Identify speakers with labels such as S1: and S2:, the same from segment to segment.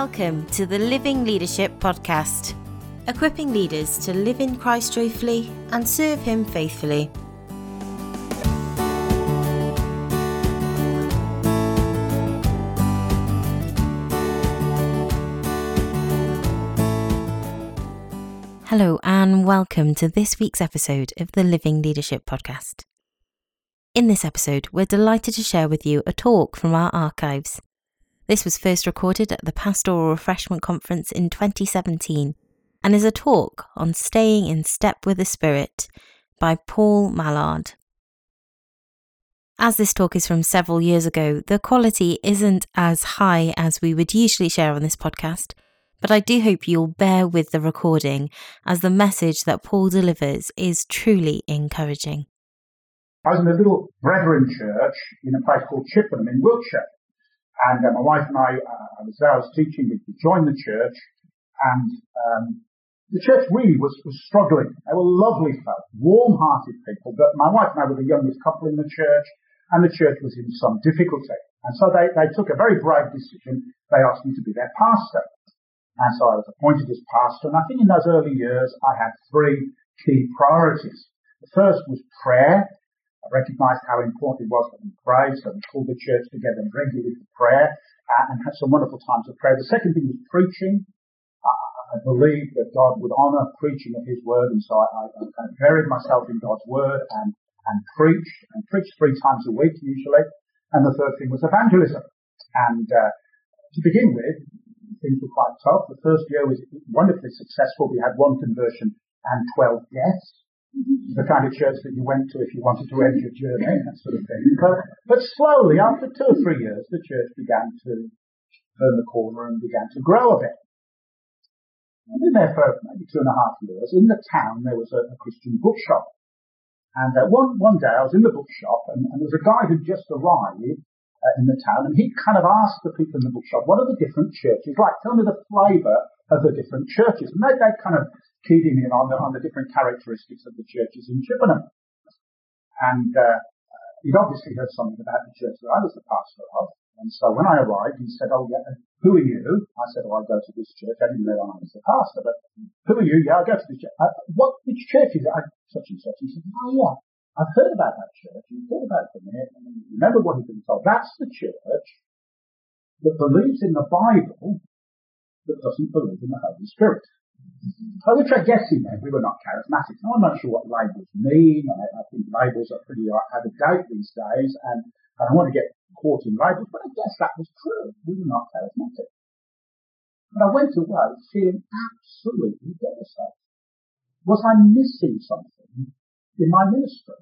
S1: Welcome to the Living Leadership Podcast, equipping leaders to live in Christ joyfully and serve Him faithfully. Hello, and welcome to this week's episode of the Living Leadership Podcast. In this episode, we're delighted to share with you a talk from our archives. This was first recorded at the Pastoral Refreshment Conference in 2017 and is a talk on staying in step with the Spirit by Paul Mallard. As this talk is from several years ago, the quality isn't as high as we would usually share on this podcast but I do hope you'll bear with the recording as the message that Paul delivers is truly encouraging.
S2: I was in a little Brethren church in a place called Chippenham in Wiltshire. And uh, my wife and I, uh, I was there, I was teaching, we joined the church, and um, the church really was, was struggling. They were lovely folk, warm-hearted people, but my wife and I were the youngest couple in the church, and the church was in some difficulty. And so they, they took a very brave decision. They asked me to be their pastor. And so I was appointed as pastor. And I think in those early years, I had three key priorities. The first was prayer. I recognized how important it was that we pray, so we called the church together and regularly for prayer uh, and had some wonderful times of prayer. The second thing was preaching. Uh, I believed that God would honor preaching of His word, and so I, I, of buried myself in God's word and and preached and preached three times a week usually. And the third thing was evangelism. And uh, to begin with, things were quite tough. The first year was wonderfully successful. We had one conversion and 12 deaths. The kind of church that you went to if you wanted to end your journey, that sort of thing. But, but slowly, after two or three years, the church began to turn the corner and began to grow a bit. I've been there for maybe two and a half years. In the town, there was a, a Christian bookshop. And uh, one, one day I was in the bookshop and, and there was a guy who'd just arrived uh, in the town, and he kind of asked the people in the bookshop, what are the different churches like? Tell me the flavour of the different churches. And they, they kind of keyed in on the, on the different characteristics of the churches in Chippenham. And uh, he'd obviously heard something about the church that I was the pastor of. And so when I arrived, he said, oh, yeah, who are you? I said, oh, I go to this church. I didn't know I was the pastor, but who are you? Yeah, I go to this church. Uh, what, which church is it? I, such and such. He said, oh, yeah, I've heard about that church. You've heard about it from here. And remember what he's been told. That's the church that believes in the Bible that doesn't believe in the Holy Spirit. I guess he meant we were not charismatic. Now I'm not sure what labels mean. I, I think labels are pretty out of date these days and I don't want to get caught in labels, but I guess that was true. We were not charismatic. But I went away feeling absolutely devastated. Was I missing something in my ministry?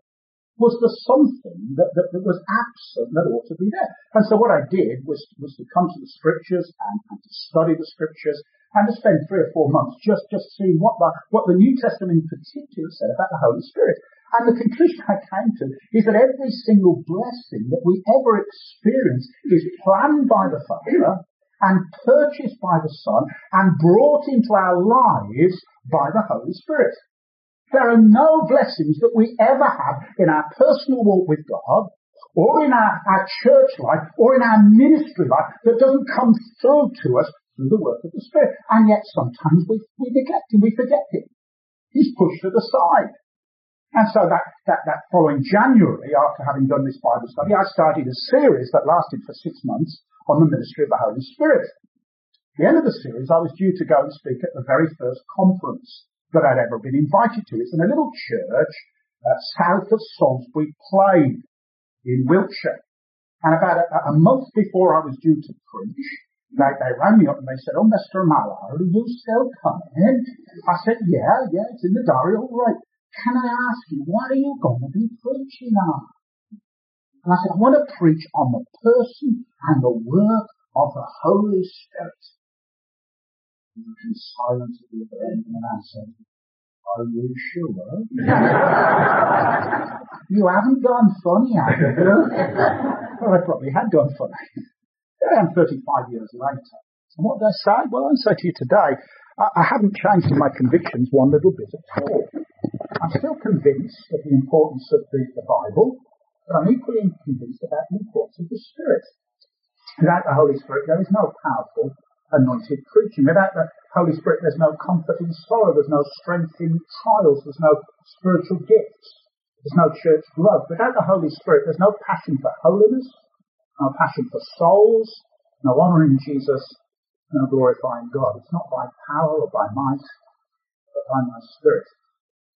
S2: was there something that, that, that, was absent that ought to be there. And so what I did was, was to come to the scriptures and, and to study the scriptures and to spend three or four months just, just seeing what the, what the New Testament in particular said about the Holy Spirit. And the conclusion I came to is that every single blessing that we ever experience is planned by the Father and purchased by the Son and brought into our lives by the Holy Spirit. There are no blessings that we ever have in our personal walk with God or in our, our church life or in our ministry life that doesn't come through to us through the work of the Spirit. And yet sometimes we, we neglect him, we forget him. He's pushed to the side. And so that, that, that following January, after having done this Bible study, I started a series that lasted for six months on the ministry of the Holy Spirit. At the end of the series, I was due to go and speak at the very first conference that I'd ever been invited to. It's in a little church uh, south of Salisbury Plain in Wiltshire. And about a, a, month before I was due to preach, they, they rang me up and they said, oh, Mr. Mallard, are you still coming? I said, yeah, yeah, it's in the diary, all right. Can I ask you, what are you going to be preaching on? And I said, I want to preach on the person and the work of the Holy Spirit. And he was silent at the other end and I said, are you sure? you haven't gone funny, have you? well, I probably had gone funny. Am 35 years later. And what did I say? Well, I say to you today, I, I haven't changed in my convictions one little bit at all. I'm still convinced of the importance of the, the Bible, but I'm equally convinced about the importance of the Spirit. Without the Holy Spirit, there is no powerful anointed preaching. Without the Holy Spirit, there's no comfort in sorrow. There's no strength in trials. There's no spiritual gifts. There's no church growth. Without the Holy Spirit, there's no passion for holiness, no passion for souls, no honouring Jesus, no glorifying God. It's not by power or by might, but by my Spirit,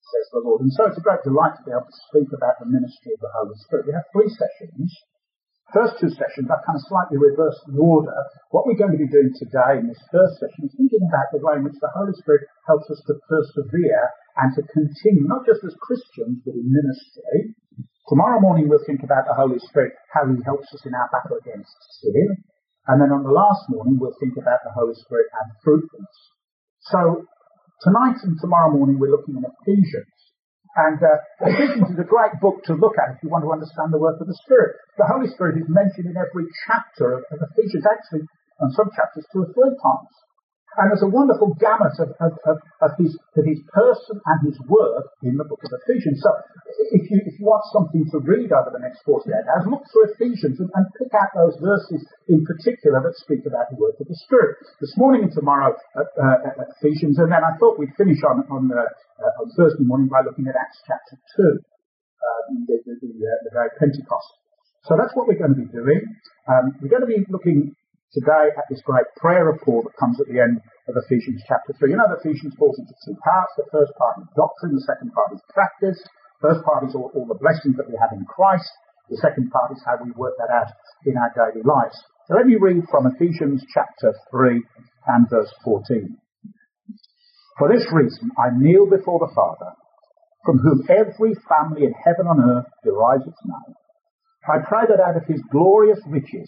S2: says the Lord. And so it's a great delight to be able to speak about the ministry of the Holy Spirit. We have three sessions first two sessions, I've kind of slightly reversed the order. What we're going to be doing today in this first session is thinking about the way in which the Holy Spirit helps us to persevere and to continue, not just as Christians, but in ministry. Tomorrow morning we'll think about the Holy Spirit, how he helps us in our battle against sin. And then on the last morning we'll think about the Holy Spirit and fruitfulness. So tonight and tomorrow morning we're looking at Ephesians. And uh, Ephesians is a great book to look at if you want to understand the work of the Spirit. The Holy Spirit is mentioned in every chapter of, of Ephesians, actually, and some chapters two or three times. And there's a wonderful gamut of, of, of, of, his, of his person and his work in the book of Ephesians. So if you, if you want something to read over the next 48 hours, look through Ephesians and, and pick out those verses in particular that speak about the work of the Spirit. This morning and tomorrow at, uh, at Ephesians, and then I thought we'd finish on, on, uh, uh, on Thursday morning by looking at Acts chapter 2, um, the, the, the, uh, the of Pentecost. So that's what we're going to be doing. Um, we're going to be looking today at this great prayer Paul that comes at the end of Ephesians chapter 3. You know Ephesians falls into two parts. The first part is doctrine, the second part is practice. First part is all, all the blessings that we have in Christ. The second part is how we work that out in our daily lives. So let me read from Ephesians chapter 3 and verse 14. For this reason I kneel before the Father, from whom every family in heaven and earth derives its name. I pray that out of his glorious riches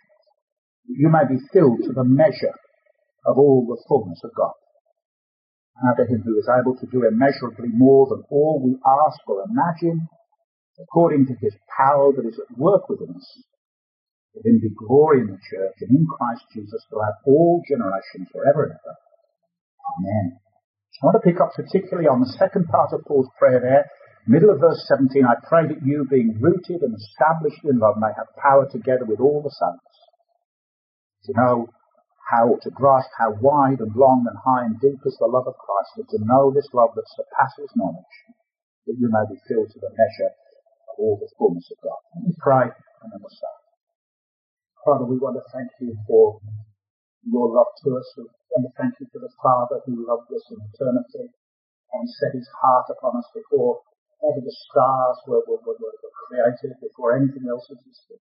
S2: you may be filled to the measure of all the fullness of God. Now to him who is able to do immeasurably more than all we ask or imagine, according to his power that is at work within us, to him be glory in the church and in Christ Jesus throughout all generations forever and ever. Amen. I want to pick up particularly on the second part of Paul's prayer there, middle of verse 17, I pray that you, being rooted and established in love, may have power together with all the saints to know how to grasp how wide and long and high and deep is the love of Christ, and to know this love that surpasses knowledge, that you may be filled to the measure of all the fullness of God. Let me pray, and then we'll start. Father, we want to thank you for your love to us. We want to thank you for the Father who loved us in eternity and set his heart upon us before ever the stars were, were, were, were created, before anything else existed.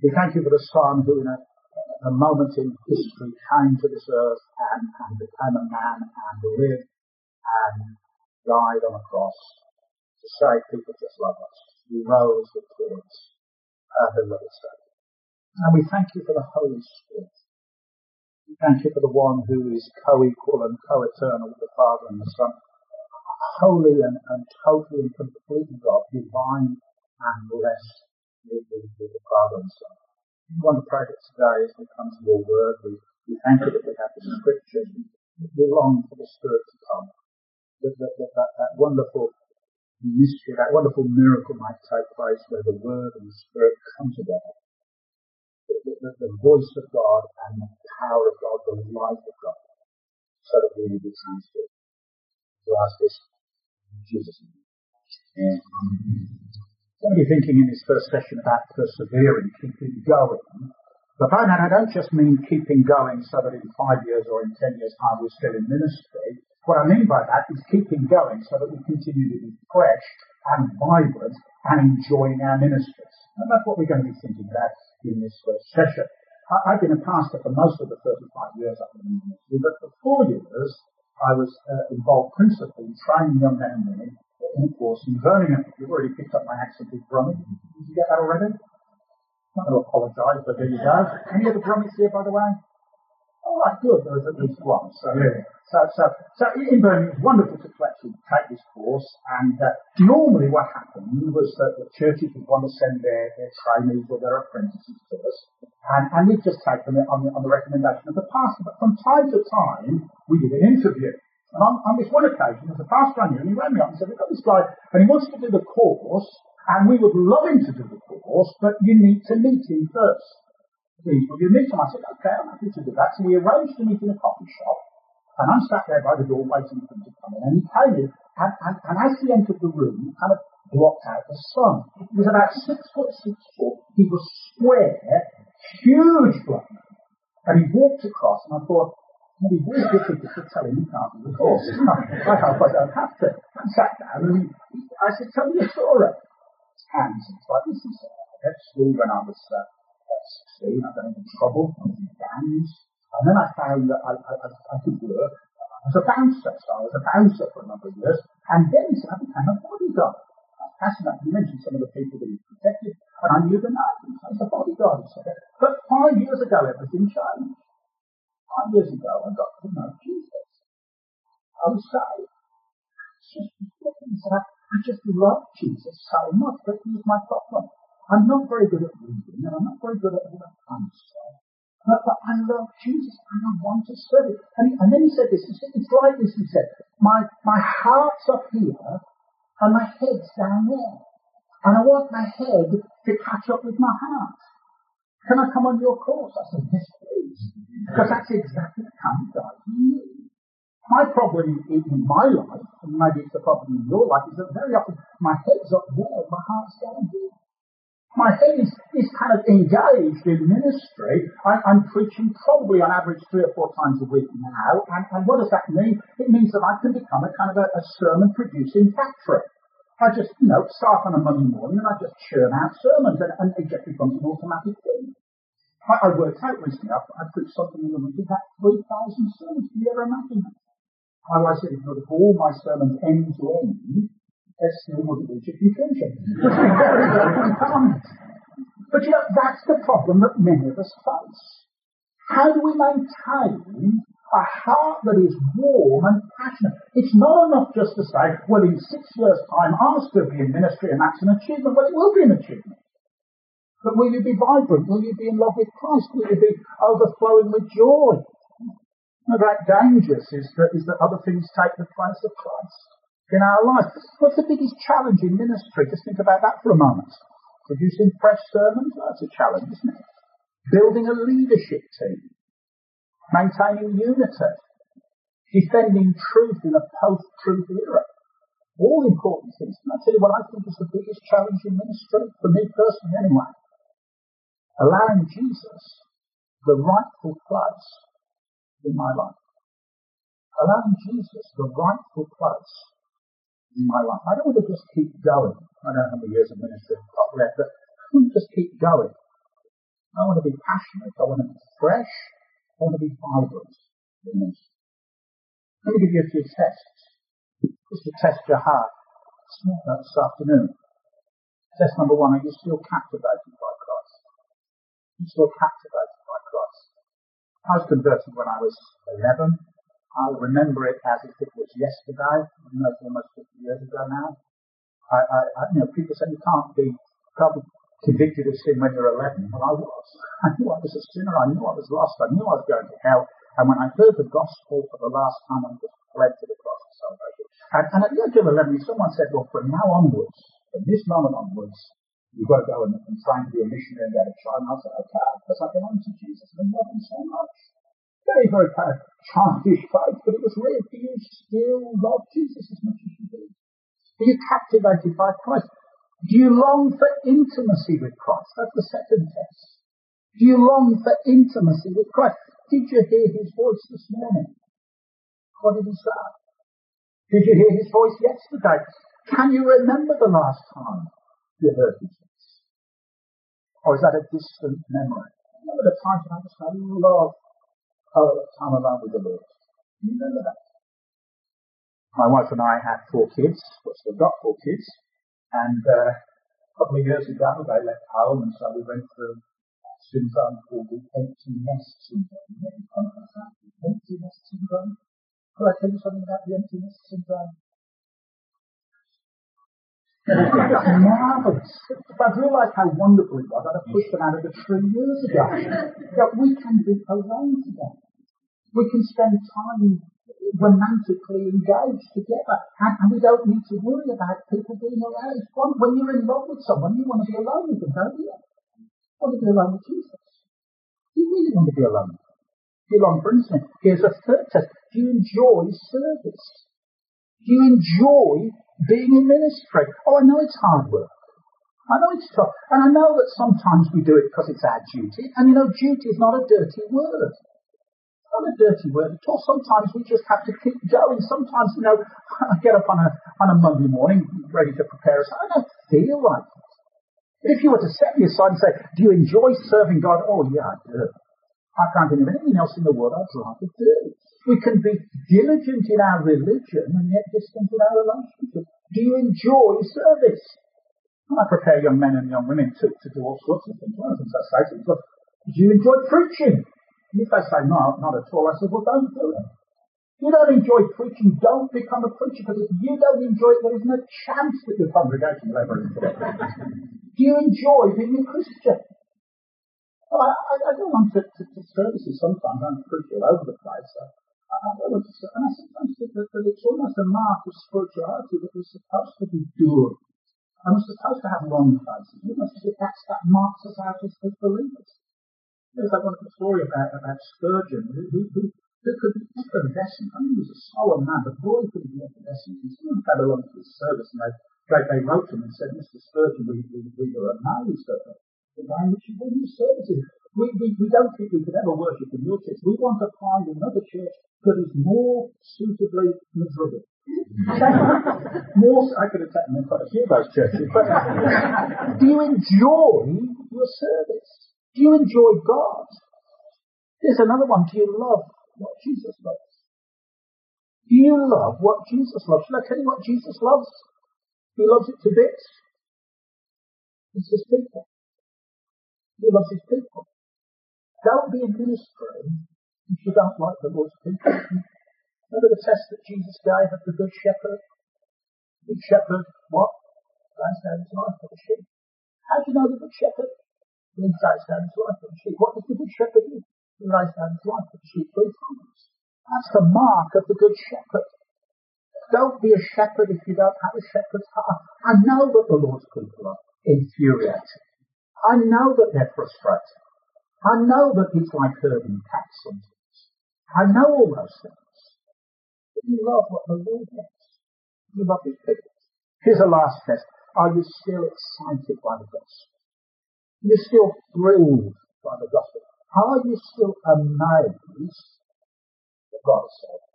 S2: We thank you for the Son who in a a moment in history came to this earth and, and became a man and lived and died on a cross to save people just like us. He rose out uh, of the sake. And we thank you for the Holy Spirit. We thank you for the one who is co-equal and co-eternal with the Father and the Son. Holy and, and totally and completely God, divine and blessed with, with, with the Father and Son. Want to pray that today as we come to your word, we, we thank you that we have the scriptures. We long for the Spirit to come. That, that, that, that, that wonderful mystery, that wonderful miracle might take place where the Word and the Spirit come together. The, the, the, voice of God and the power of God, the life of God, so that we may be transformed. Ask this in Jesus' name. Amen going to be thinking in this first session about persevering, keeping going. But by that, I don't just mean keeping going so that in five years or in ten years' time we're still in ministry. What I mean by that is keeping going so that we continue to be fresh and vibrant and enjoying our ministries. And that's what we're going to be thinking about in this first session. I, have been a pastor for most of the 35 years I've been in ministry, but for four years I was uh, involved principally in training young men and women course in Birmingham. You've already picked up my accent with Brummie. Did you get that already? I'm not going to apologise, but there you go. Any other Brummies here, by the way? All right, good. There was at least one. So, so, so, so in Birmingham, it was wonderful to actually take this course. And uh, normally what happened was that the churches would want to send their, their trainees or their apprentices to us. And, and we'd just take them on the, on the recommendation of the pastor. But from time to time, we did an interview. And on, on this one occasion, there's a pastor I knew, and he rang me up and said, we've got this guy, and he wants to do the course, and we would love him to do the course, but you need to meet him first please will you meet him? I said, okay, I'm happy to do that. So we arranged to meet in a coffee shop. And I'm sat there by the door waiting for him to come in. And he came in, and, and, and as he entered the room, kind of blocked out the sun. He was about six foot six foot. He was square, huge bloke. And he walked across, and I thought, well, he's very difficult to tell him he can't do the course. I hope I don't have to. I sat down, and he, I said, tell me a story. And he like, this is, at school when I was uh, 16, I got into trouble, I was in bands, and then I found that I, I, I could work as a bouncer, so I was a bouncer for a number of years, and then I became a bodyguard. I was you mentioned some of the people that he protected, and I knew the names, I was a bodyguard, so but five years ago everything changed. Five years ago I got to know Jesus. I was saved. It's just, I just love Jesus so much, but here's my problem. I'm not very good at reading, and I'm not very good at all kind of. But, but I love Jesus, and I want to serve Him. And, and then he said this, it's like this, he said, my, my heart's up here, and my head's down there. And I want my head to catch up with my heart. Can I come on your course? I said, yes, please. Because that's exactly the kind of guy he is. My problem in, my life, and maybe it's the problem in your life, is that very often my head's up there, my heart's down here. My head is, is kind of engaged in ministry. I, am preaching probably on average three or four times a week now. And, and what does that mean? It means that I can become a kind of a, a sermon producing factory. I just, you know, start on a Monday morning and I just churn out sermons and, and it just becomes an automatic thing. I, I worked out recently, I, I preached something in the week, about 3,000 sermons. Can you ever imagine that? I said, if you all my sermons end to end, SU motivation confusion. very, very uncommon. But you know, that's the problem that many of us face. How do we maintain a heart that is warm and passionate? It's not enough just to say, well, in six years' time, I'll still be in ministry and that's an achievement. Well, it will be an achievement. But will you be vibrant? Will you be in love with Christ? Will you be overflowing with joy? The great danger is that, is that other things take the place of Christ in our lives. What's the biggest challenge in ministry? Just think about that for a moment. Producing fresh sermons, that's a challenge, isn't it? Building a leadership team. Maintaining unity. Defending truth in a post-truth era. All important things. Can I tell you what I think is the biggest challenge in ministry? For me personally anyway. Allowing Jesus the rightful place in my life. Allowing Jesus the rightful place in my life. I don't want to just keep going. I don't know how many years of ministry I've got left, but I want to just keep going. I want to be passionate. I want to be fresh. I want to be vibrant in this. Let me give you a few tests. Just to test your heart. This afternoon. Test number one, are you still captivated by still captivated by Christ? I was converted when I was 11. I remember it as if it was yesterday. It's almost 50 years ago now. I, I, I, you know, people say you can't be, be convicted of sin when you're 11. Well, I was. I knew I was a sinner. I knew I was lost. I knew I was going to hell. And when I heard the gospel for the last time, I just fled to the cross of salvation. And, and at the age of 11, someone said, well, from now onwards, from this moment onwards, you've got to go and, and try and be a missionary and get a child. And I said, okay, because I belong to Jesus and love him so much very, very kind of childish faith, but it was real. Do you still love Jesus as much as you do? Are you captivated by Christ? Do you long for intimacy with Christ? That's the second test. Do you long for intimacy with Christ? Did you hear his voice this morning? What did he say? Did you hear his voice yesterday? Can you remember the last time Or is that a distant memory? Remember the times when I just love Oh, time alone with the Lord. You remember that? My wife and I had four kids, but still got four kids, and uh, a couple of years ago they left home, and so we went through syndrome called the empty nest syndrome. That? The empty nest syndrome? Could I tell you something about the empty nest syndrome? It's marvellous. But I realised how wonderful it was. I'd have pushed them out of the tree years ago. That we can be alone together. We can spend time romantically engaged together. And, and, we don't need to worry about people being around. When you're in love with someone, you want to be alone with them, don't you? You want to be alone with Jesus. You really want to be alone. Be alone, for instance. Here's a third test. Do you enjoy service? You enjoy being in ministry? Oh, I know it's hard work. I know it's tough. And I know that sometimes we do it because it's our duty. And you know, duty is not a dirty word It's not a dirty word at all. Sometimes we just have to keep going. Sometimes, you know, I get up on a on a Monday morning ready to prepare us. I don't feel like it. If you were to set me aside and say, "Do you enjoy serving God?" Oh yeah, I do. I can't think of anything else in the world I'd rather do. We can be diligent in our religion and yet distant in our relationship. Do you enjoy service? I prepare young men and young women to, to do all sorts of things. One of the things I say to them do you enjoy preaching? And if they say, no, not at all, I said, well, don't do it. If you don't enjoy preaching, don't become a preacher, because if you don't enjoy it, there is no chance that your congregation will ever enjoy it. do you enjoy being a Christian? Well, I, I, go on to, to, to, services sometimes, I'm preaching all over the place. So I, I go to, and I sometimes think that, that it's almost a mark of spirituality that we're supposed to be doing. And we're supposed to have long faces. We must that's, that marks us out as, as believers. There's one of story about, about Spurgeon, who, who, who, who could be effervescent. I mean, he was a solemn man, but boy, could he be effervescent. And someone came along to his service and they, they, they wrote to him and said, Mr. Spurgeon, we, we, we were amazed at the way in which you run your services. We, we, we don't think we could ever worship in your church. We want to find another church that is more suitably Madrid. more, I could have taken quite a few of those churches, but do you enjoy your service? Do you enjoy God? Here's another one. Do you love what Jesus loves? Do you love what Jesus loves? Shall I tell you what Jesus loves? He loves it to bits. It's his people. He loves his people. Don't be in ministry if you don't like the Lord's people. Remember the test that Jesus gave of the Good Shepherd? The Good Shepherd, what? Lays down his life for the sheep. How do you know the Good Shepherd? He lays down his life for the sheep. What does the good shepherd do? He lays down his life for the sheep three times. That's the mark of the good shepherd. Don't be a shepherd if you don't have a shepherd's heart. I know that the Lord's people are infuriated. I know that they're frustrated. I know that it's like herding cats sometimes. I know all those things. But you love what the Lord does. You love his people. Here's a last test. Are you still excited by the gospel? Are You're still thrilled by the gospel. Are you still amazed that God is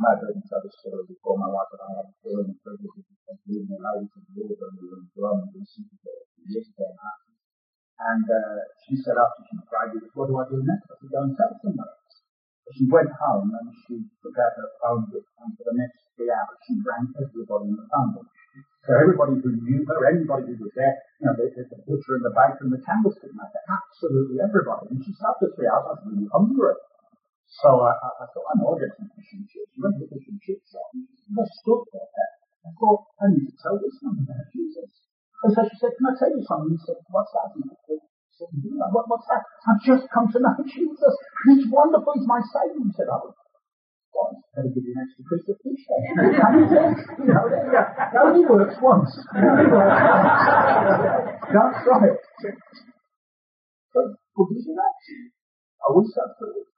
S2: so My dad tell the story before my wife and I had a feeling of privilege of being allowed to live and uh, she said after she graduated, what do I do next? I said, go and tell somebody. So she went home and she out her phone book and for the next three hours she rang everybody in the book so everybody who knew her, anybody who was there, you know, the, the butcher and the baker and the candlestick maker, absolutely everybody. And she sat for three hours, I was really hungry. So I, I, I thought, I know I'll get some fish and chips. Went the fish and chips. I stood there. I thought, I need to tell this man about Jesus. And so she said, can I tell you something? He said, what's that? He said, what, what's that? I've just come to know Jesus. He's wonderful. He's my Savior. He said, oh, once. Better give you an extra piece of fish then. you know, it only works once. Once. Can't try it. But good is that. Are we suffering?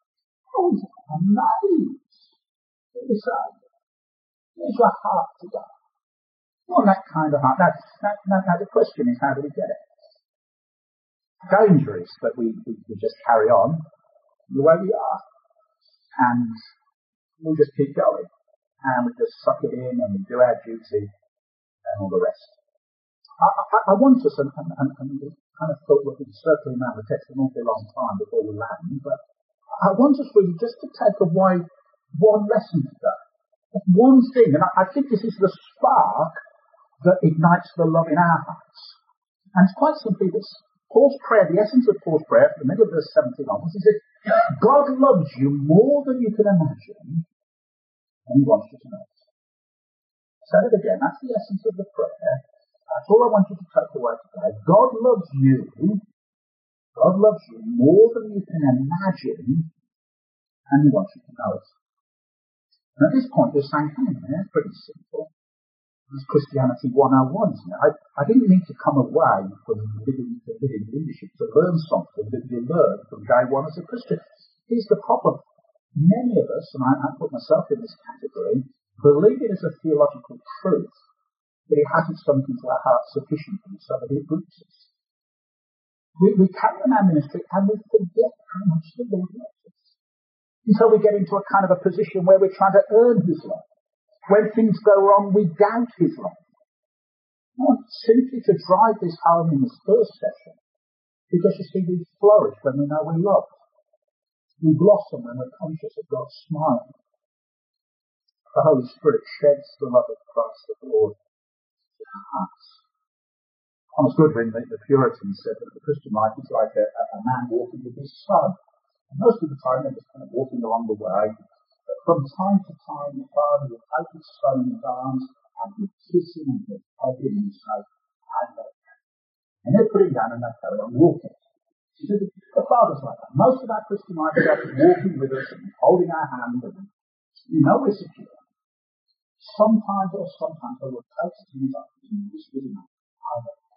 S2: Oh, he's amazed. It's your heart to go? Well, that kind of heart. Now, that, that, now the question is, how do we get it? Dangerous that we, we, we just carry on the way we are. And we'll just keep going. And we just suck it in and we do our duty and all the rest. I, I, I want us, and, and, and, kind of thought we'll be circling around the text an awfully long time before we land, but I want us really just to take away one lesson today. One thing, and I, think this is the spark that ignites the love in our hearts. And it's quite simply this. Paul's prayer, the essence of Paul's prayer, the middle of verse 17 onwards, is that God loves you more than you can imagine, and he wants you to know it. Say it again, that's the essence of the prayer. That's all I want you to take away today. God loves you. God loves you more than you can imagine, and he wants you to know it. And at this point, you're saying, hang on minute, pretty simple. It's Christianity 101, isn't it? I, I didn't need to come away from living, living leadership to learn something that you learn from day one as a Christian. Here's the problem. Many of us, and I, I put myself in this category, believe it as a theological truth, but it hasn't sunk into our hearts sufficiently so that it roots us. We, we carry on our ministry and we forget how much the Lord loves so we get into a kind of a position where we're trying to earn His love. When things go wrong, we doubt his love. No, simply to drive this home in this first session, because you see, we flourish when we know we're loved. We blossom when we're conscious of God's smile. The Holy Spirit sheds the love of Christ the Lord in our hearts. Thomas Goodwin, the, the Puritan, said that the Christian life is like a, a man walking with his son. And most of the time they're just kind of walking along the way, But from time to time, the father would take his son in his arms and would kiss him and would hug him and say, I love you. And they'd put him down and they'd carry on walking. She said, the father's like that. Most of our Christian life is us walking with us and holding our hand and you know we're secure. Sometimes or sometimes they will take us in his arms and whisper him, I love you.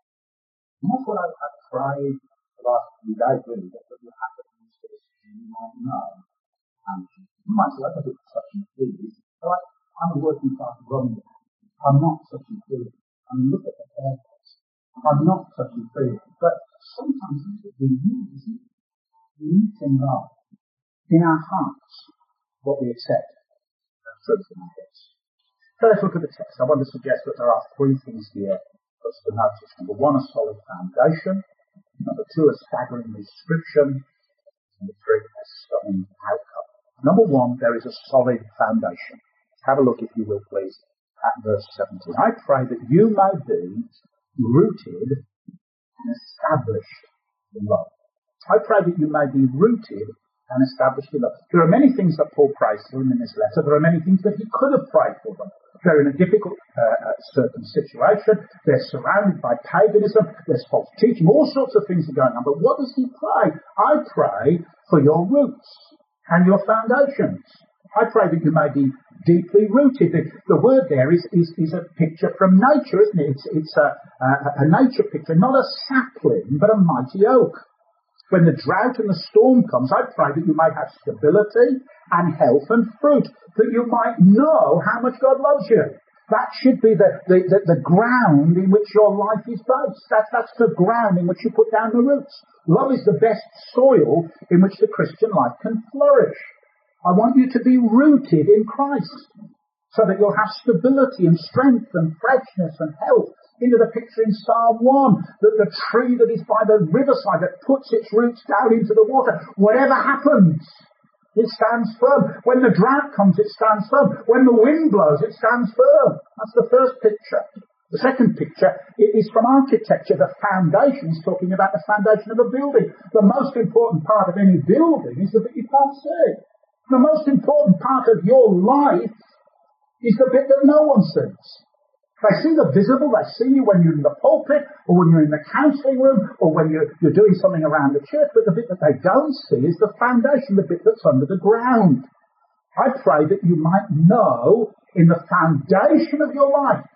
S2: And that's what I've, prayed the last few days really, that in this might know. And you might say, I don't such and feeling. But I'm a working class runner. I'm not such and feeling. I mean, look at the haircuts. I'm not such and feeling. But sometimes that's what we need, isn't it? We need to know in our hearts what we accept and truth in our heads. So let's look at the text. I want to suggest that there are three things here for us to notice. Number one, a solid foundation. Number two, a staggering description. Number three, a stunning outcome. Number one, there is a solid foundation. Have a look, if you will, please, at verse 17. I pray that you may be rooted and established in love. I pray that you may be rooted and established in love. There are many things that Paul prays for him in this letter. There are many things that he could have prayed for them. They're in a difficult, uh, uh certain situation. They're surrounded by paganism. There's false teaching. All sorts of things are going on. But what does he pray? I pray for your roots and your foundations. I pray that you may be deeply rooted. The, the word there is, is, is, a picture from nature, isn't it? It's, it's a, a, a nature picture, not a sapling, but a mighty oak. When the drought and the storm comes, I pray that you may have stability and health and fruit, that you might know how much God loves you. That should be the, the, the, the, ground in which your life is based. That's, that's the ground in which you put down the roots. Love is the best soil in which the Christian life can flourish. I want you to be rooted in Christ so that you'll have stability and strength and freshness and health. Into the picture in Psalm 1, that the tree that is by the riverside that puts its roots down into the water, whatever happens, it stands firm. When the drought comes, it stands firm. When the wind blows, it stands firm. That's the first picture. The second picture is from architecture. The foundation is talking about the foundation of a building. The most important part of any building is the bit you can't see. The most important part of your life is the bit that no one sees. They see the visible, they see you when you're in the pulpit or when you're in the counselling room or when you're, you're doing something around the church, but the bit that they don't see is the foundation, the bit that's under the ground. I pray that you might know in the foundation of your life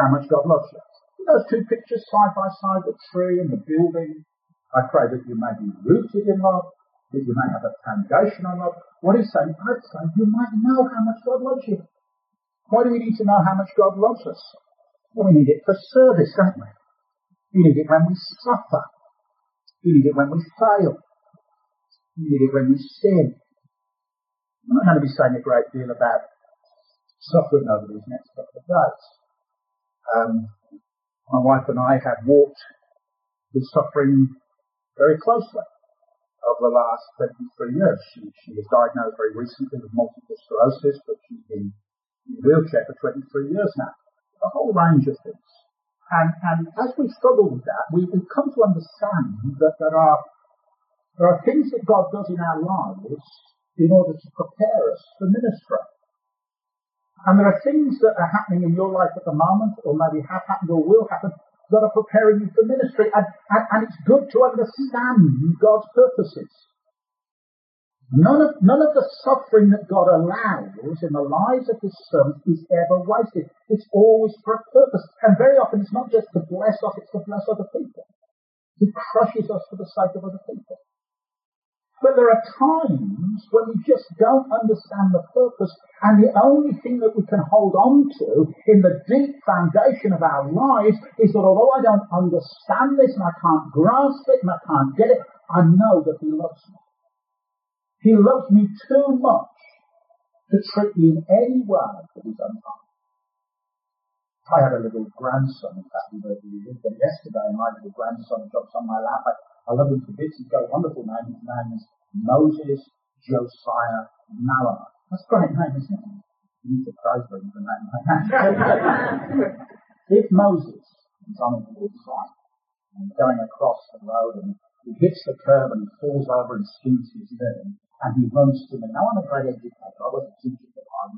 S2: how much God loves you. Those two pictures side by side, the tree and the building. I pray that you may be rooted in love, that you may have a foundation on love. What he's saying, I pray you might know how much God loves you. Why do we need to know how much God loves us? Well, we need it for service, don't we? We need it when we suffer. We need it when we fail. We need it when we sin. I'm not going to be saying a great deal about suffering over these next couple of days. Um, my wife and I have walked with suffering very closely over the last 23 years. She, she was diagnosed very recently with multiple sclerosis, but she's been in a wheelchair for 23 years now. A whole range of things. And, and as we struggle with that, we, we come to understand that there are, there are things that God does in our lives in order to prepare us for ministry. And there are things that are happening in your life at the moment, or maybe have happened or will happen, that are preparing you for ministry. And, and, and it's good to understand God's purposes. None of, none of the suffering that God allows in the lives of His sons is ever wasted. It's always for a purpose. And very often it's not just to bless us, it's to bless other people. He crushes us for the sake of other people. But there are times when we just don't understand the purpose and the only thing that we can hold on to in the deep foundation of our lives is that although I don't understand this and I can't grasp it and I can't get it, I know that He loves me. He loves me too much to treat me in any way that is unkind. I had a little grandson, in fact, we were with him yesterday, my little grandson drops on my lap. I, I love him to bits. He's got a wonderful name. His name is Moses Josiah Malachi. That's a great name, isn't it? You need to praise him for that name. if Moses is on a side and going across the road and he hits the curb and falls over and skins his knee, and he runs to me. Now I'm a great educator. I was a teacher for five.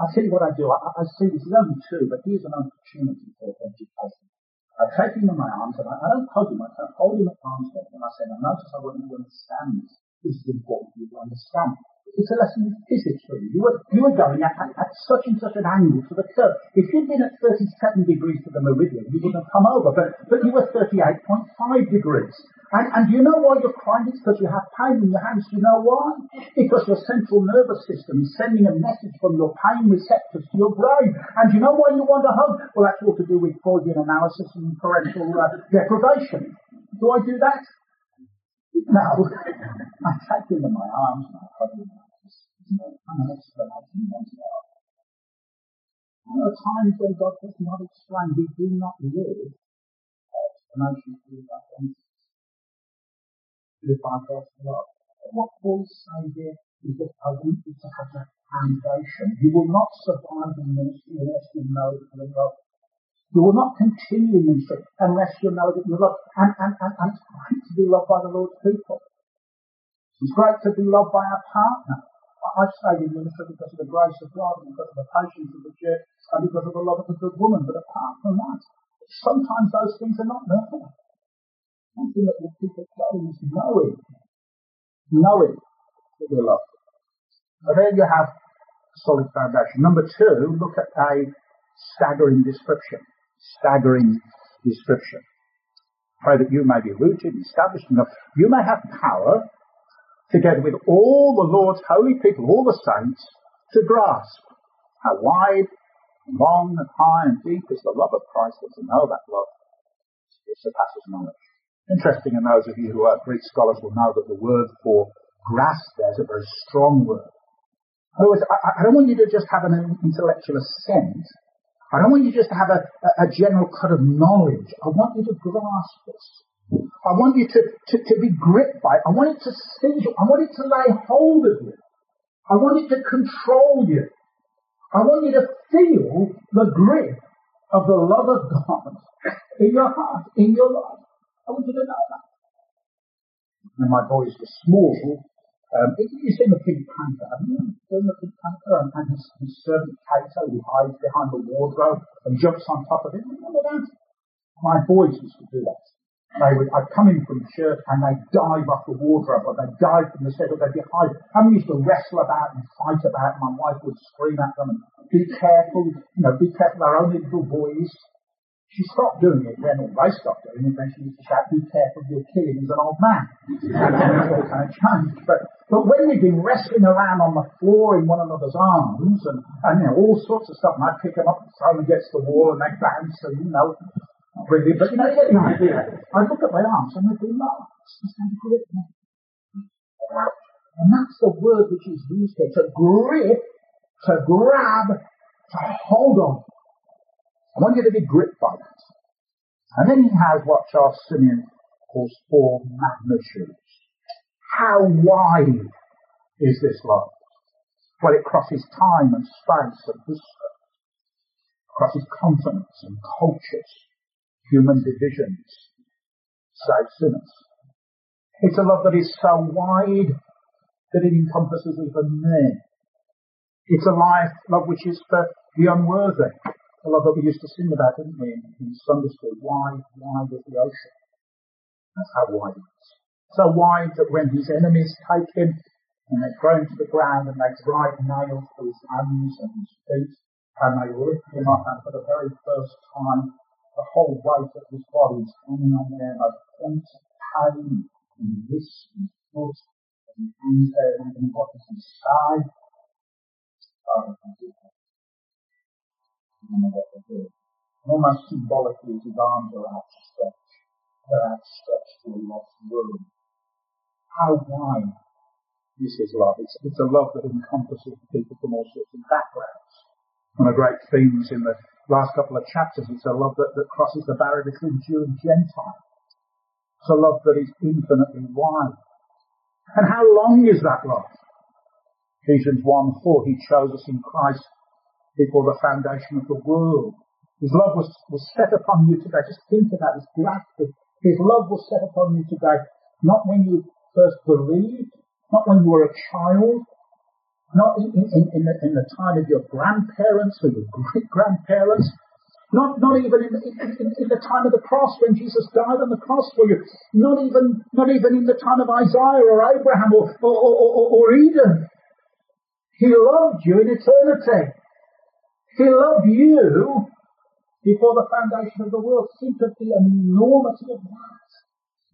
S2: I'll tell you what I do. I, I see this is only two, but here's an opportunity for education. I take him in my arms and I, I don't hug him. I hold him at arm's length and I say, now notice I want you to understand this. This is important for you to understand. It's a lesson in physics for you. You were, you were going at, at, such and such an angle to the curve. If you'd been at 37 degrees to the meridian, you wouldn't have come over, but, but you were 38.5 degrees. And, and you know why you're crying? It's because you have pain in your hands. Do you know why? Because your central nervous system is sending a message from your pain receptors to your brain. And you know why you want a hug? Well, that's all to do with Freudian analysis and parental uh, deprivation. Do I do that? No. I take him in my arms and I hug him. There are times when God does not explain. We do not live uh, explanation through our senses. Live by God's love. What Paul's saying here is that I want you to have that foundation. You will not survive in ministry unless you know that you're loved. You will not continue in ministry unless you know that you're loved. And, and, and, and it's great to be loved by the Lord's people. It's great to be loved by our partner. I've stayed in ministry because of the grace of God and because of the patience of the church and because of the love of the good woman. But apart from that, sometimes those things are not there. One thing that will keep it going is knowing, knowing that we're loved. So there you have a solid foundation. Number two, look at a staggering description. Staggering description. Pray that you may be rooted, and established enough. You may have power together with all the Lord's holy people, all the saints, to grasp how wide, long, and high, and deep is the love of Christ, and to know that love it surpasses knowledge. Interesting, and those of you who are Greek scholars will know that the word for grasp there is a very strong word. In other words, I, I don't want you to just have an intellectual assent. I don't want you just to have a, a, a general kind of knowledge. I want you to grasp this. I want you to, to, to be gripped by it. I want it to seize you. I want it to lay hold of you. I want it to control you. I want you to feel the grip of the love of God in your heart, in your life. I want you to know that. When my boys were small, um, you've seen the Pink Panther, haven't you? Seen the Pink Panther and, and his, his servant Cato who hides behind the wardrobe and jumps on top of him. Remember that? My boys used to do that. They would, I'd come in from church and they'd dive off the wardrobe or they'd dive from the set or they'd be hide. And we used to wrestle about and fight about. My wife would scream at them and be careful, you know, be careful, they're only little boys. She stopped doing it when, or they stopped doing it when she used to shout, be careful, you're killing as an old man. and then it all kind of changed. But, but when we'd been wrestling around on the floor in one another's arms and, and you know, all sorts of stuff, and I'd pick them up and throw them against the wall and they'd bounce and, you know, but you know, the idea. I look at my arms and I grip me. And that's the word which is used here. To grip, to grab, to hold on. I want you to be gripped by that. And then he has what Charles Simeon calls four magnitudes. How wide is this love? Well, it crosses time and space and history, crosses continents and cultures, human divisions save sinners. It's a love that is so wide that it encompasses even me. It's a life, love which is for the unworthy. The love that we used to sing about, didn't we, in, in Sunday school? Wide, wide as the ocean. That's how wide it is. So wide that when his enemies take him and they throw him to the ground and they drive nails through his hands and his feet and they lift him up and for the very first time the whole weight of his body is hanging on there, those points of pain and wrist and foot and hands there and what oh, is his side. Oh, Almost symbolically, his arms are outstretched. They're outstretched to a lost world. How wide is his love. It's, it's a love that encompasses people from all sorts of backgrounds. One of the great themes in the last couple of chapters, it's a love that, that crosses the barrier between Jew and Gentile. It's a love that is infinitely wide. And how long is that love? Ephesians 1 4, He chose us in Christ before the foundation of the world. His love was, was set upon you today. Just think about this gratitude. His love was set upon you today, not when you first believed, not when you were a child, not in, in, in, the, in the time of your grandparents or your great grandparents, not, not even in, in, in, the time of the cross when Jesus died on the cross for you, not even, not even in the time of Isaiah or Abraham or, or, or, or, Eden. He loved you in eternity. He loved you before the foundation of the world. Think of the enormity of that.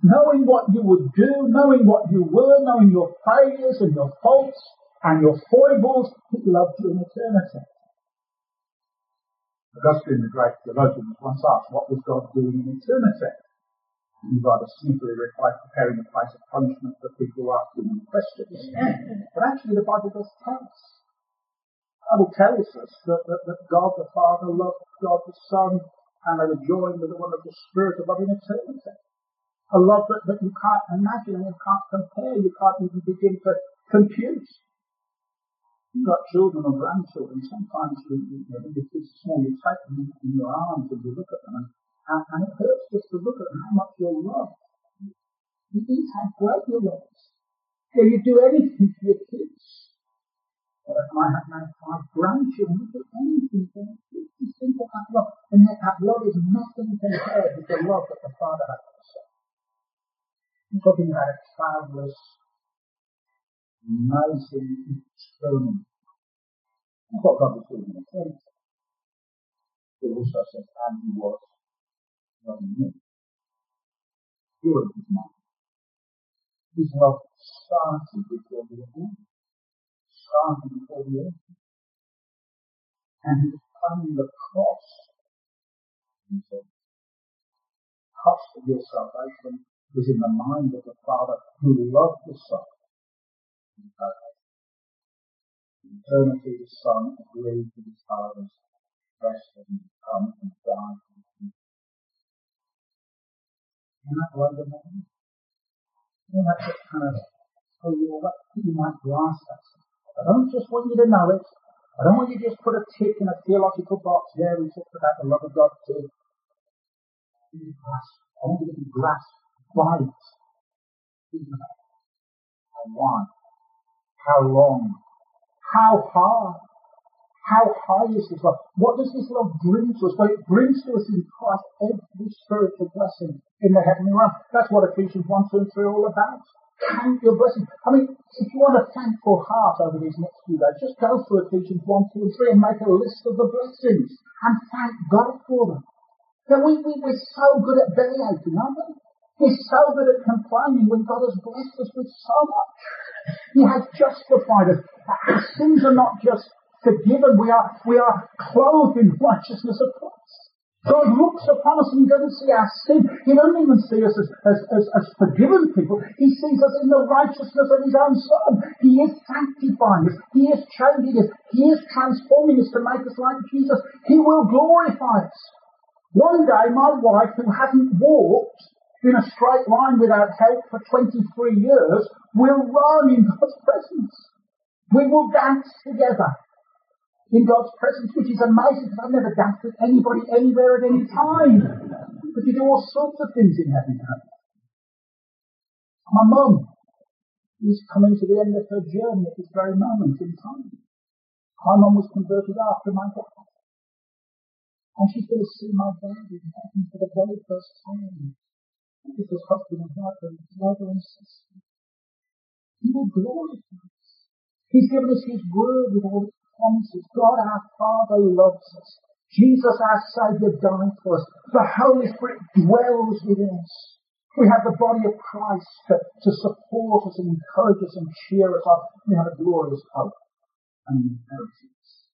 S2: Knowing what you would do, knowing what you were, knowing your failures and your faults and your foibles, he loved you in eternity. Augustine, the great theologian, was once asked, what was God doing in eternity? And he rather simply replied, preparing a place of punishment for people who ask him questions. But actually the Bible does tell us Bible tells us that, that, that God the Father loved God the Son and they were joined with the wonderful Spirit of love in eternity. A love that, that you can't imagine and you can't compare, you can't even begin to compute. You've got children or grandchildren, sometimes you, you, know, your kids small, you take them in, your arms and you look at them and, and, it hurts just to look at them, how much you're loved. You eat how great your love is. Yeah, you do anything for your kids. But I have now five grandchildren, you do anything for them. It's simple that love. And yet that love is nothing compared with the love that the Father has for the Son. I'm talking about a cloudless, amazing, eternal. That's what God was doing in the sense. It also says, and he was loving me. Pure his mind. His love started before the event started before the end. And he was climbing the cross. And so, cost of your salvation was in the mind of the Father who loved the Son. Eternity, the Son agreed with his Father's rest and come and die for him. Isn't that wonderful? Isn't that just kind of, oh, you, know, you might grasp that I don't just want you to know it. I don't want you to just put a tick in a theological box. Yeah, we talked about the love of God too. I want you to be grasped by it. How wide? How long? How hard? How high is this love? What does this love bring to us? Well, it brings to us in Christ every spiritual blessing in the heavenly realm. That's what Ephesians 1, 2, and 3 are all about count your blessings. I mean, if you want a thankful heart over these next few days, just go through Ephesians 1, 2, and 3 and make a list of the blessings and thank God for them. Now, we, we, we're so good at belly aching, aren't we? We're so good at complaining when God has blessed us with so much. He has justified us. Our sins are not just forgiven, we are, we are clothed in righteousness of Christ. God looks upon us and He doesn't see our sin. He doesn't even see us as, as, as, as, forgiven people. He sees us in the righteousness of His own Son. He is sanctifying us. He is changing us. He is transforming us to make us like Jesus. He will glorify us. One day, my wife, who hasn't walked in a straight line without help for 23 years, we'll run in God's presence. We will dance together in God's presence, which is amazing because I've never danced with anybody anywhere at any time. But you do all sorts of things in heaven. My mum is coming to the end of her journey at this very moment in time. My mum was converted after my death. And she's going to see my dad in heaven for the very first time. This is husband and wife and brother and sister. He will glorify us. He's given us His word with all its promises. God our Father loves us. Jesus our Saviour died for us. The Holy Spirit dwells within us. We have the body of Christ to, to support us and encourage us and cheer us up. We have a glorious hope and inheritance.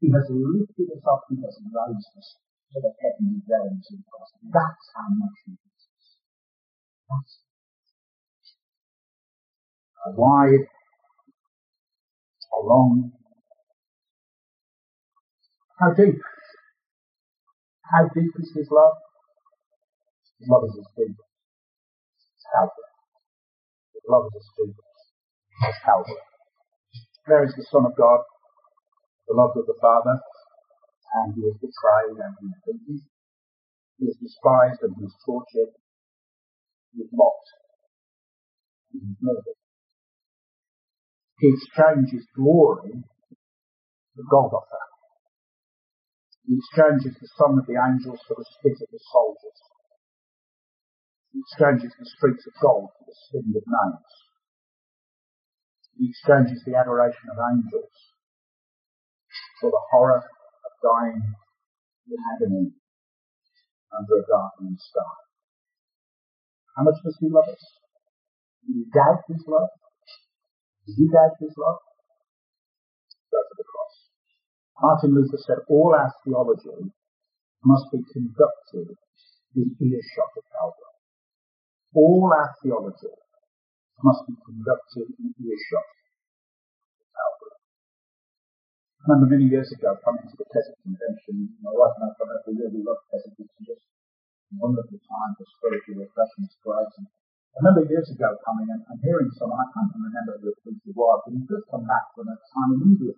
S2: He has lifted us up. He has raised us to the heavenly realms in Christ. That's how much He How wide, how long, how deep. How deep is His love? His love is as deep as Calvary. His love is as deep as Calvary. There is the Son of God, beloved of the Father, and he is betrayed and he is beaten. He is despised and he is tortured. He is mocked. Is murdered. He exchanges glory for Golgotha. He exchanges the song of the angels for the spit of the soldiers. He exchanges the streets of gold for the sling of nails. He exchanges the adoration of angels for the horror of dying in agony under a darkening sky. How much does he love us? Do you doubt his love? Do you doubt his love? Go to the cross. Martin Luther said all our theology must be conducted in earshot of Calvary. All our theology must be conducted in earshot of Calvary. I remember many years ago coming to the Keswick Convention, my wife and I thought we really loved Keswick. Just wonderful time for spiritual refreshing. And I remember years ago coming and, and hearing someone, I can't even remember who it was, but he just come back from a time in India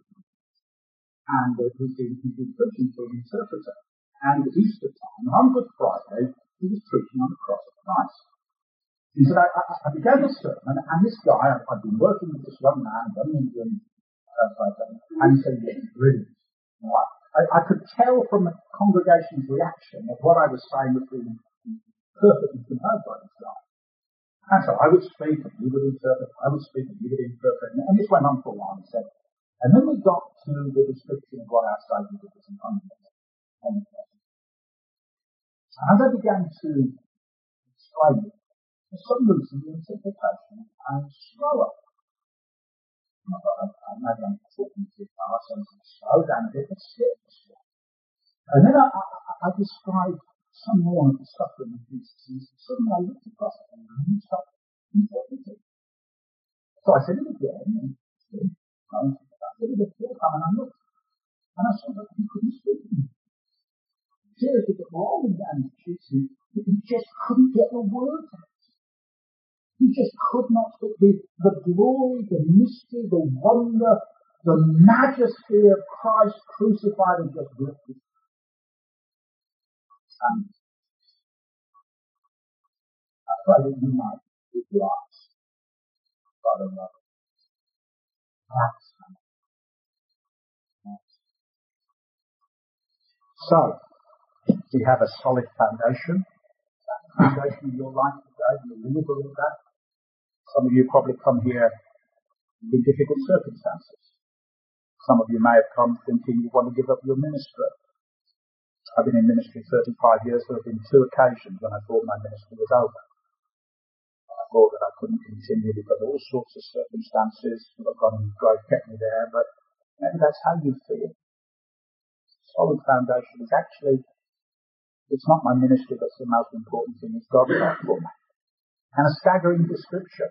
S2: and uh, he's been, he's been preaching to an interpreter. And it was Easter time, and on Good Friday, he was preaching on the cross of Christ. He said, I, I, I began the sermon, and this guy, I've been working with this young man, young Indian, uh, and he said, yeah, brilliant. I, I could tell from the congregation's reaction that what I was saying was being perfectly conveyed by this guy. And so I would speak, and he would interpret, I would speak, and he would interpret, and this went on for a while. He said, and then we got to the description of what our Saviour did as an the. As I began to explain it, for some reason the interpretation became slower. And I I, maybe I'm talking too fast, so I slow down a bit, but still, still. And then I, I, I described some more of the suffering of Jesus, and suddenly I looked across at him and he stopped interpreting. So I said it again, and did a full time and I looked and I saw that he couldn't speak to me. Seriously, the cheeks, he, he just couldn't get the words out. He just could not speak. The, the glory, the mystery, the wonder, the majesty of Christ crucified and just gripped his And I pray that you might. That's So, we have a solid foundation. That foundation of your life today, you really believe that? Some of you probably come here in difficult circumstances. Some of you may have come thinking you want to give up your ministry. I've been in ministry 35 years. There have been two occasions when I thought my ministry was over. I thought that I couldn't continue because all sorts of circumstances. Look, God kept me there, but maybe that's how you feel solid foundation is actually, it's not my ministry that's the most important thing, it's God's love for me. And a staggering description.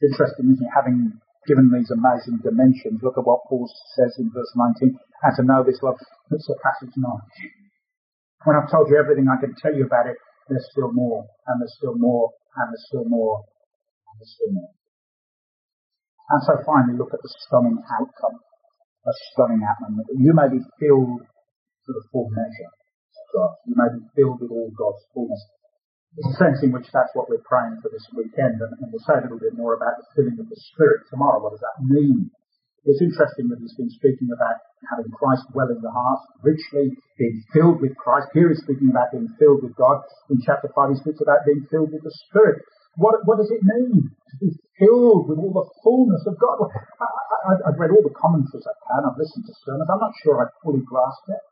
S2: It's interesting, isn't it, having given these amazing dimensions, look at what Paul says in verse 19, and to know this love that surpasses knowledge. When I've told you everything I can tell you about it, there's still more, and there's still more, and there's still more, and there's still more. And so finally, look at the stunning outcome a stunning outcome. You may be filled to the full measure. of God. You may be filled with all God's fullness. There's a sense in which that's what we're praying for this weekend, and, and we'll say a little bit more about the filling of the Spirit tomorrow. What does that mean? It's interesting that he's been speaking about having Christ dwell in the heart, richly being filled with Christ. Here he's speaking about being filled with God. In chapter 5 he speaks about being filled with the Spirit. What, what does it mean to be filled with all the fullness of God? I, have read all the commentaries I can. I've listened to sermons. I'm not sure I fully grasp it.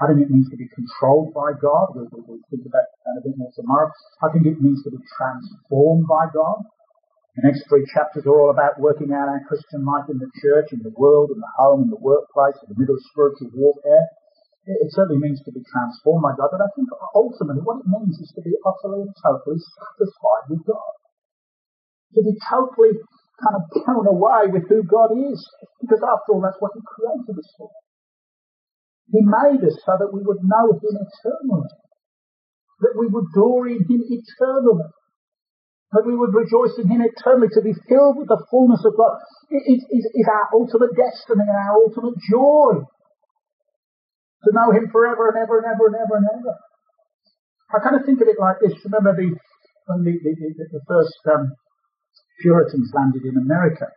S2: I think it means to be controlled by God. We'll, we'll, think about that a bit more tomorrow. I think it means to be transformed by God. The next three chapters are all about working out our Christian life in the church, in the world, in the home, in the workplace, in the middle of spiritual warfare. It, it certainly means to be transformed by God, but I think ultimately what it means is to be utterly and totally satisfied with God. To be totally kind of blown away with who God is. Because after all, that's what He created us for. He made us so that we would know Him eternally. That we would glory in Him eternally. That we would rejoice in Him eternally. To be filled with the fullness of God is, is our ultimate destiny and our ultimate joy. To know Him forever and ever and ever and ever and ever. I kind of think of it like this. Remember the, when the, the, the, the first um, Puritans landed in America.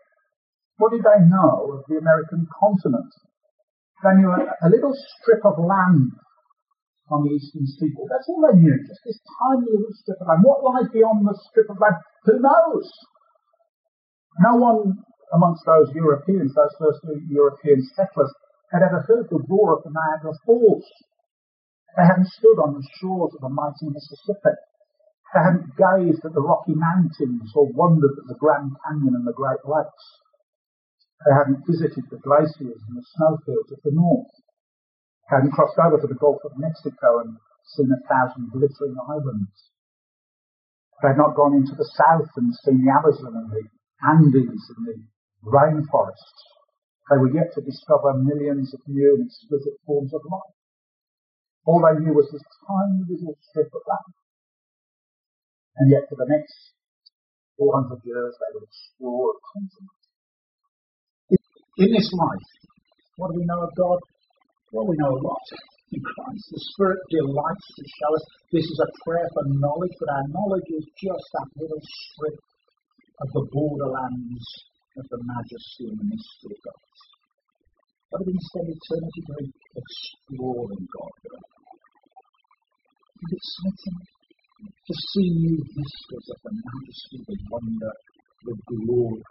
S2: What did they know of the American continent? They knew a, a little strip of land on the eastern seaboard. That's all they knew, just this tiny little strip of land. What lies beyond the strip of land? Who knows? No one amongst those Europeans, those first European settlers, had ever heard the roar of the Niagara Falls. They hadn't stood on the shores of the mighty Mississippi. They hadn't gazed at the Rocky Mountains or wondered at the Grand Canyon and the Great Lakes. They hadn't visited the glaciers and the snowfields of the north. They hadn't crossed over to the Gulf of Mexico and seen a thousand glittering islands. They had not gone into the south and seen the Amazon and the Andes and the rainforests. They were yet to discover millions of new and exquisite forms of life. All they knew was this tiny little strip of land. And yet for the next 400 years they would explore a continent in this life, what do we know of God? Well, we know a lot in Christ. The Spirit delights to show us. This is a prayer for knowledge, but our knowledge is just that little strip of the borderlands of the majesty and the mystery of God. But we spend eternity doing exploring God. It's exciting to see new vistas of the majesty, the wonder, the glory.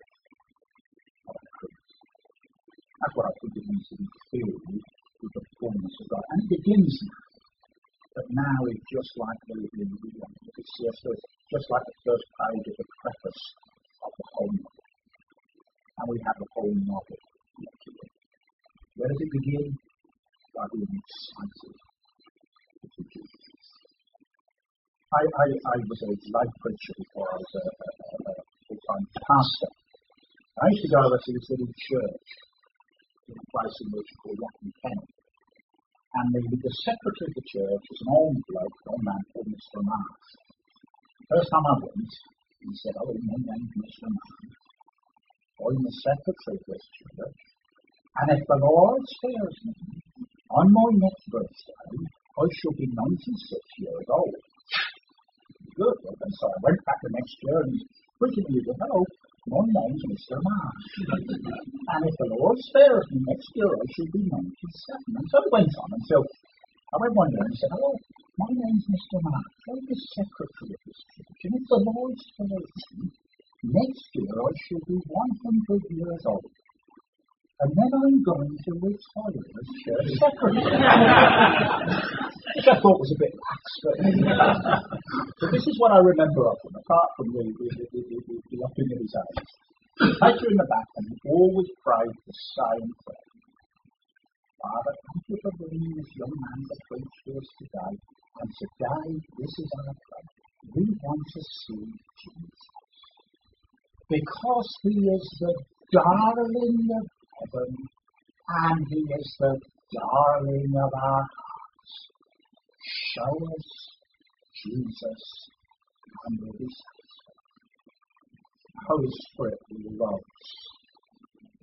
S2: That's what I think it means to be filled with the fullness of God. And it begins now. But now it's just like the living reading. It's just, just like the first page of the preface of the whole novel. And we have the whole novel Where does it begin? By being excited I, I, I was a life preacher before I was a, a, a, a full-time pastor. I used to go over to this little church in a place in which called Rotten Kent. And the, the secretary of the church was an old bloke, an old man called Mr. Mars. First time I went, he said, Oh, my name's Mr. Mars. I'm the secretary of this church. And if the Lord spares me, on my next birthday, I shall be 96 years old. Good. And so I went back the next year and he's preaching me, hello, my name's Mr. Marsh. and if the Lord spares me next year, I shall be 97. And so it went on until I went one year and said, Oh, my name's Mr. Marsh. I'm the secretary of this church. And if the Lord spares me, next year I shall be 100 years old. And then I'm going to retire as church secretary. Which I thought was a bit lax, but, but this is what I remember of him, apart from the, the, the, the, the, upping of his age. Later in the back, and he always prayed the same prayer. Father, thank you for bringing this young man preach to us today. And today, this is our prayer. We want to see Jesus. Because he is the darling of heaven, and he is the darling of our hearts. Show us Jesus, and we'll be satisfied. Holy Spirit loves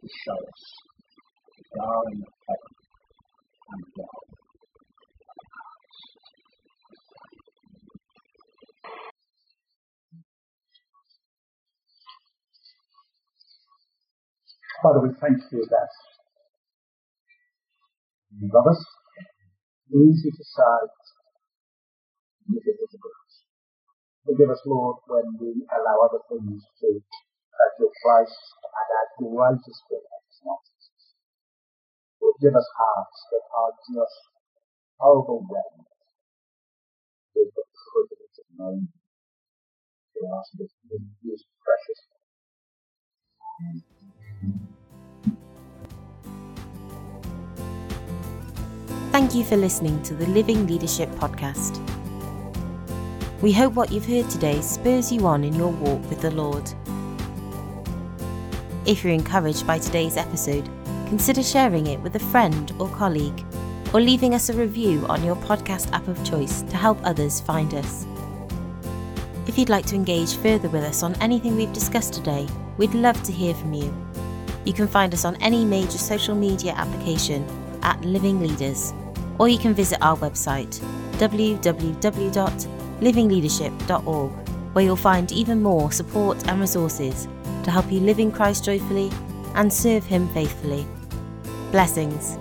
S2: to show us the darling of heaven and God. Father, we thank you that you love us. Easy to sight. You give us grace. Forgive us, Lord, when we allow other things to take your place and our greatest good is Jesus. Give us hearts that are just overwhelmed with the privilege of knowing you. We ask this in His precious name.
S1: Thank you for listening to the Living Leadership Podcast. We hope what you've heard today spurs you on in your walk with the Lord. If you're encouraged by today's episode, consider sharing it with a friend or colleague, or leaving us a review on your podcast app of choice to help others find us. If you'd like to engage further with us on anything we've discussed today, we'd love to hear from you. You can find us on any major social media application at Living Leaders or you can visit our website www.livingleadership.org, where you'll find even more support and resources to help you live in Christ joyfully and serve Him faithfully. Blessings.